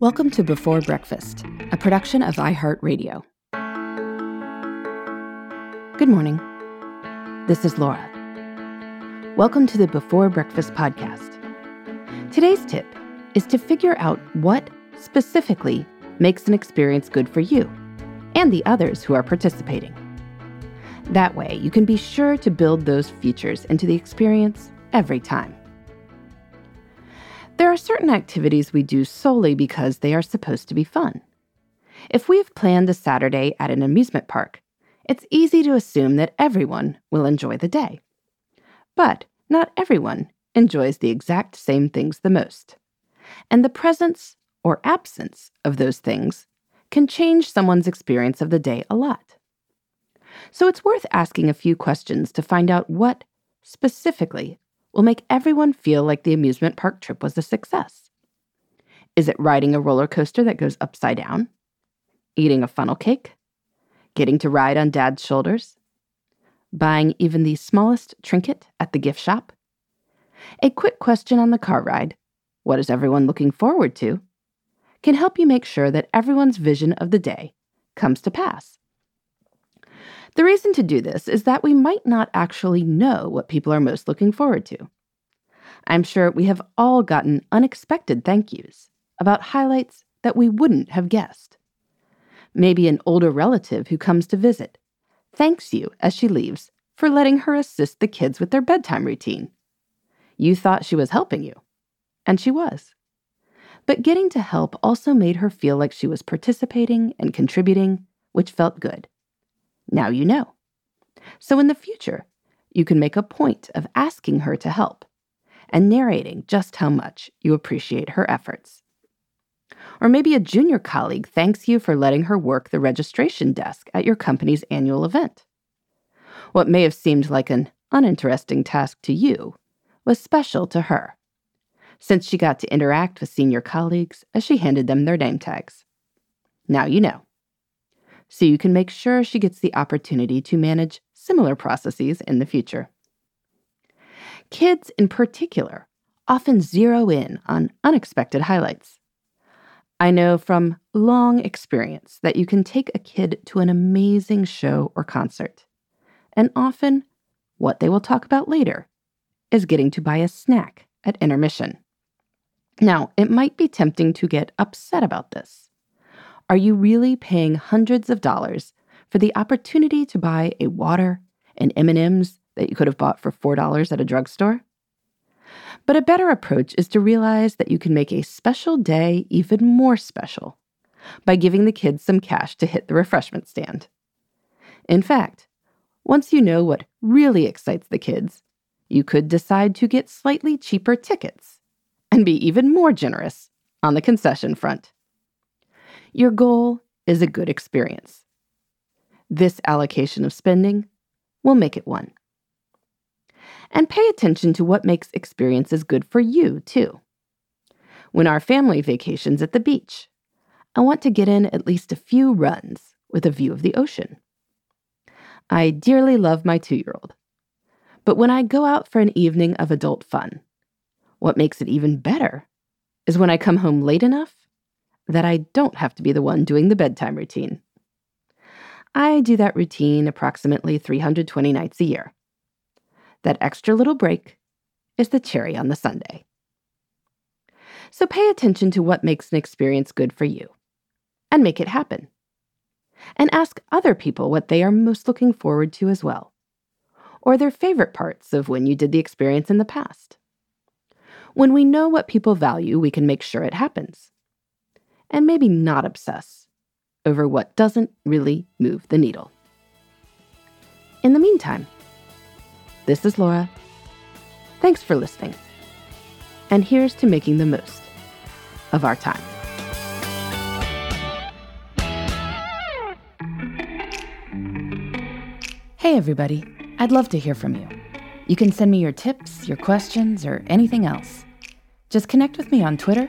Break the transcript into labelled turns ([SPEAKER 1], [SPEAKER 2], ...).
[SPEAKER 1] Welcome to Before Breakfast, a production of iHeartRadio. Good morning. This is Laura. Welcome to the Before Breakfast podcast. Today's tip is to figure out what specifically makes an experience good for you and the others who are participating. That way, you can be sure to build those features into the experience every time. There are certain activities we do solely because they are supposed to be fun. If we have planned a Saturday at an amusement park, it's easy to assume that everyone will enjoy the day. But not everyone enjoys the exact same things the most. And the presence or absence of those things can change someone's experience of the day a lot. So it's worth asking a few questions to find out what, specifically, will make everyone feel like the amusement park trip was a success. Is it riding a roller coaster that goes upside down? Eating a funnel cake? Getting to ride on dad's shoulders? Buying even the smallest trinket at the gift shop? A quick question on the car ride what is everyone looking forward to? can help you make sure that everyone's vision of the day comes to pass. The reason to do this is that we might not actually know what people are most looking forward to. I'm sure we have all gotten unexpected thank yous about highlights that we wouldn't have guessed. Maybe an older relative who comes to visit thanks you as she leaves for letting her assist the kids with their bedtime routine. You thought she was helping you, and she was. But getting to help also made her feel like she was participating and contributing, which felt good. Now you know. So in the future, you can make a point of asking her to help and narrating just how much you appreciate her efforts. Or maybe a junior colleague thanks you for letting her work the registration desk at your company's annual event. What may have seemed like an uninteresting task to you was special to her, since she got to interact with senior colleagues as she handed them their name tags. Now you know so you can make sure she gets the opportunity to manage similar processes in the future. Kids, in particular, often zero in on unexpected highlights. I know from long experience that you can take a kid to an amazing show or concert, and often what they will talk about later is getting to buy a snack at intermission. Now, it might be tempting to get upset about this. Are you really paying hundreds of dollars for the opportunity to buy a water and M&Ms that you could have bought for $4 at a drugstore? But a better approach is to realize that you can make a special day even more special by giving the kids some cash to hit the refreshment stand. In fact, once you know what really excites the kids, you could decide to get slightly cheaper tickets and be even more generous on the concession front. Your goal is a good experience. This allocation of spending will make it one. And pay attention to what makes experiences good for you, too. When our family vacations at the beach, I want to get in at least a few runs with a view of the ocean. I dearly love my two year old. But when I go out for an evening of adult fun, what makes it even better is when I come home late enough that I don't have to be the one doing the bedtime routine. I do that routine approximately 320 nights a year. That extra little break is the cherry on the sundae. So pay attention to what makes an experience good for you and make it happen. And ask other people what they are most looking forward to as well, or their favorite parts of when you did the experience in the past. When we know what people value, we can make sure it happens and maybe not obsess over what doesn't really move the needle. In the meantime, this is Laura. Thanks for listening. And here's to making the most of our time. Hey, everybody. I'd love to hear from you. You can send me your tips, your questions, or anything else. Just connect with me on Twitter